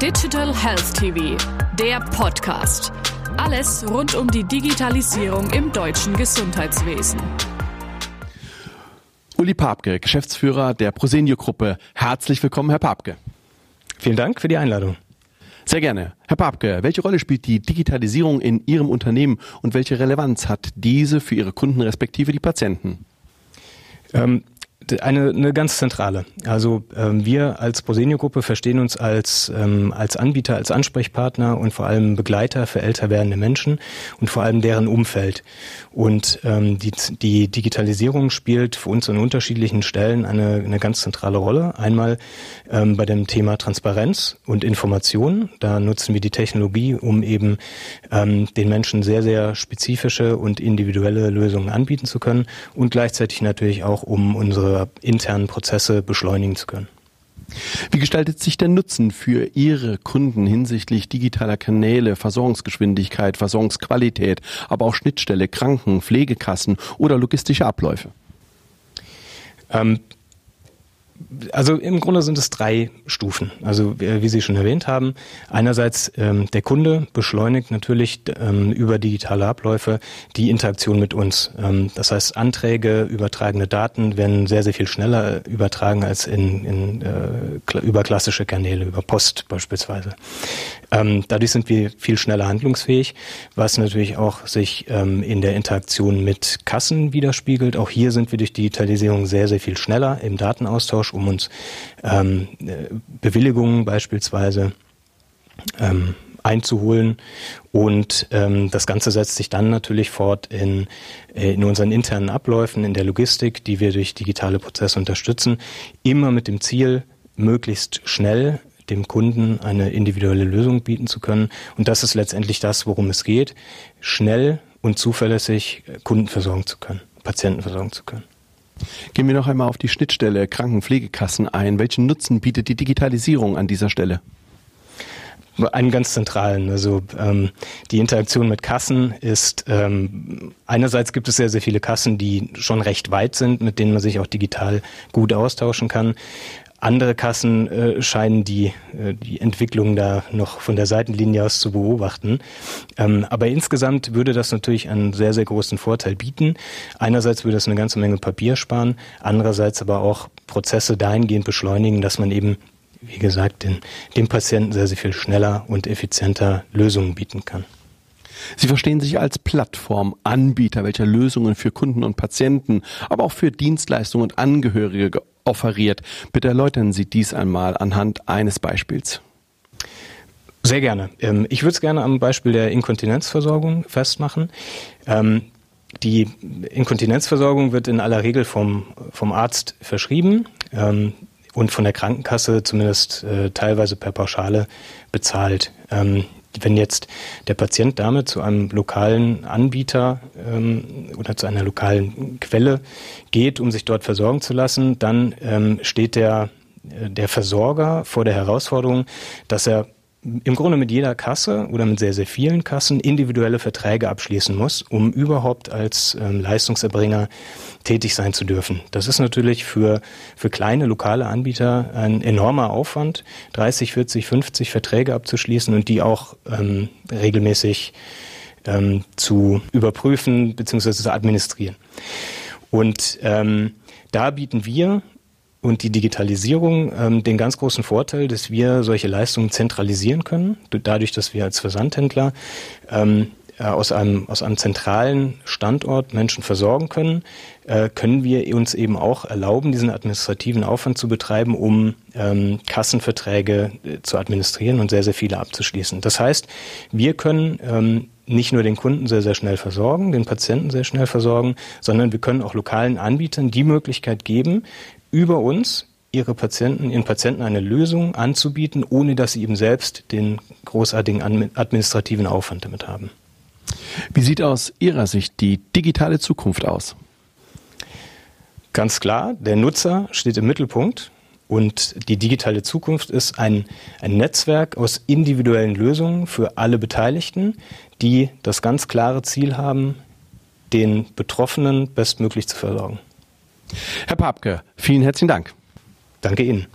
Digital Health TV, der Podcast. Alles rund um die Digitalisierung im deutschen Gesundheitswesen. Uli Papke, Geschäftsführer der Prosenio-Gruppe. Herzlich willkommen, Herr Papke. Vielen Dank für die Einladung. Sehr gerne. Herr Papke, welche Rolle spielt die Digitalisierung in Ihrem Unternehmen und welche Relevanz hat diese für Ihre Kunden respektive die Patienten? Ähm, eine, eine ganz zentrale. Also ähm, wir als Prosenio-Gruppe verstehen uns als, ähm, als Anbieter, als Ansprechpartner und vor allem Begleiter für älter werdende Menschen und vor allem deren Umfeld. Und ähm, die, die Digitalisierung spielt für uns an unterschiedlichen Stellen eine, eine ganz zentrale Rolle. Einmal ähm, bei dem Thema Transparenz und Information. Da nutzen wir die Technologie, um eben ähm, den Menschen sehr, sehr spezifische und individuelle Lösungen anbieten zu können und gleichzeitig natürlich auch, um unsere internen Prozesse beschleunigen zu können. Wie gestaltet sich der Nutzen für Ihre Kunden hinsichtlich digitaler Kanäle, Versorgungsgeschwindigkeit, Versorgungsqualität, aber auch Schnittstelle, Kranken, Pflegekassen oder logistische Abläufe? Ähm, also im Grunde sind es drei Stufen. Also wie Sie schon erwähnt haben, einerseits ähm, der Kunde beschleunigt natürlich ähm, über digitale Abläufe die Interaktion mit uns. Ähm, das heißt, Anträge, übertragene Daten werden sehr, sehr viel schneller übertragen als in, in äh, über klassische Kanäle, über Post beispielsweise. Ähm, dadurch sind wir viel schneller handlungsfähig, was natürlich auch sich ähm, in der Interaktion mit Kassen widerspiegelt. Auch hier sind wir durch Digitalisierung sehr, sehr viel schneller im Datenaustausch, um uns ähm, äh, Bewilligungen beispielsweise ähm, einzuholen. Und ähm, das Ganze setzt sich dann natürlich fort in, äh, in unseren internen Abläufen, in der Logistik, die wir durch digitale Prozesse unterstützen, immer mit dem Ziel, möglichst schnell dem Kunden eine individuelle Lösung bieten zu können. Und das ist letztendlich das, worum es geht, schnell und zuverlässig Kunden versorgen zu können, Patienten versorgen zu können. Gehen wir noch einmal auf die Schnittstelle Krankenpflegekassen ein. Welchen Nutzen bietet die Digitalisierung an dieser Stelle? einen ganz zentralen. Also ähm, die Interaktion mit Kassen ist ähm, einerseits gibt es sehr, sehr viele Kassen, die schon recht weit sind, mit denen man sich auch digital gut austauschen kann. Andere Kassen äh, scheinen die, äh, die Entwicklung da noch von der Seitenlinie aus zu beobachten. Ähm, aber insgesamt würde das natürlich einen sehr, sehr großen Vorteil bieten. Einerseits würde es eine ganze Menge Papier sparen, andererseits aber auch Prozesse dahingehend beschleunigen, dass man eben, wie gesagt, den, dem Patienten sehr, sehr viel schneller und effizienter Lösungen bieten kann. Sie verstehen sich als Plattformanbieter, welcher Lösungen für Kunden und Patienten, aber auch für Dienstleistungen und Angehörige offeriert. Bitte erläutern Sie dies einmal anhand eines Beispiels. Sehr gerne. Ähm, ich würde es gerne am Beispiel der Inkontinenzversorgung festmachen. Ähm, die Inkontinenzversorgung wird in aller Regel vom, vom Arzt verschrieben ähm, und von der Krankenkasse zumindest äh, teilweise per Pauschale bezahlt wenn jetzt der Patient damit zu einem lokalen Anbieter ähm, oder zu einer lokalen Quelle geht, um sich dort versorgen zu lassen, dann ähm, steht der, äh, der Versorger vor der Herausforderung, dass er im Grunde mit jeder Kasse oder mit sehr, sehr vielen Kassen individuelle Verträge abschließen muss, um überhaupt als ähm, Leistungserbringer tätig sein zu dürfen. Das ist natürlich für, für kleine lokale Anbieter ein enormer Aufwand, 30, 40, 50 Verträge abzuschließen und die auch ähm, regelmäßig ähm, zu überprüfen bzw. zu administrieren. Und ähm, da bieten wir und die Digitalisierung ähm, den ganz großen Vorteil, dass wir solche Leistungen zentralisieren können, dadurch, dass wir als Versandhändler ähm, äh, aus einem, aus einem zentralen Standort Menschen versorgen können, äh, können wir uns eben auch erlauben, diesen administrativen Aufwand zu betreiben, um ähm, Kassenverträge äh, zu administrieren und sehr, sehr viele abzuschließen. Das heißt, wir können ähm, nicht nur den Kunden sehr, sehr schnell versorgen, den Patienten sehr schnell versorgen, sondern wir können auch lokalen Anbietern die Möglichkeit geben, über uns ihre Patienten, ihren Patienten eine Lösung anzubieten, ohne dass sie eben selbst den großartigen administrativen Aufwand damit haben. Wie sieht aus Ihrer Sicht die digitale Zukunft aus? Ganz klar, der Nutzer steht im Mittelpunkt und die digitale Zukunft ist ein, ein Netzwerk aus individuellen Lösungen für alle Beteiligten, die das ganz klare Ziel haben, den Betroffenen bestmöglich zu versorgen. Herr Papke, vielen herzlichen Dank. Danke Ihnen.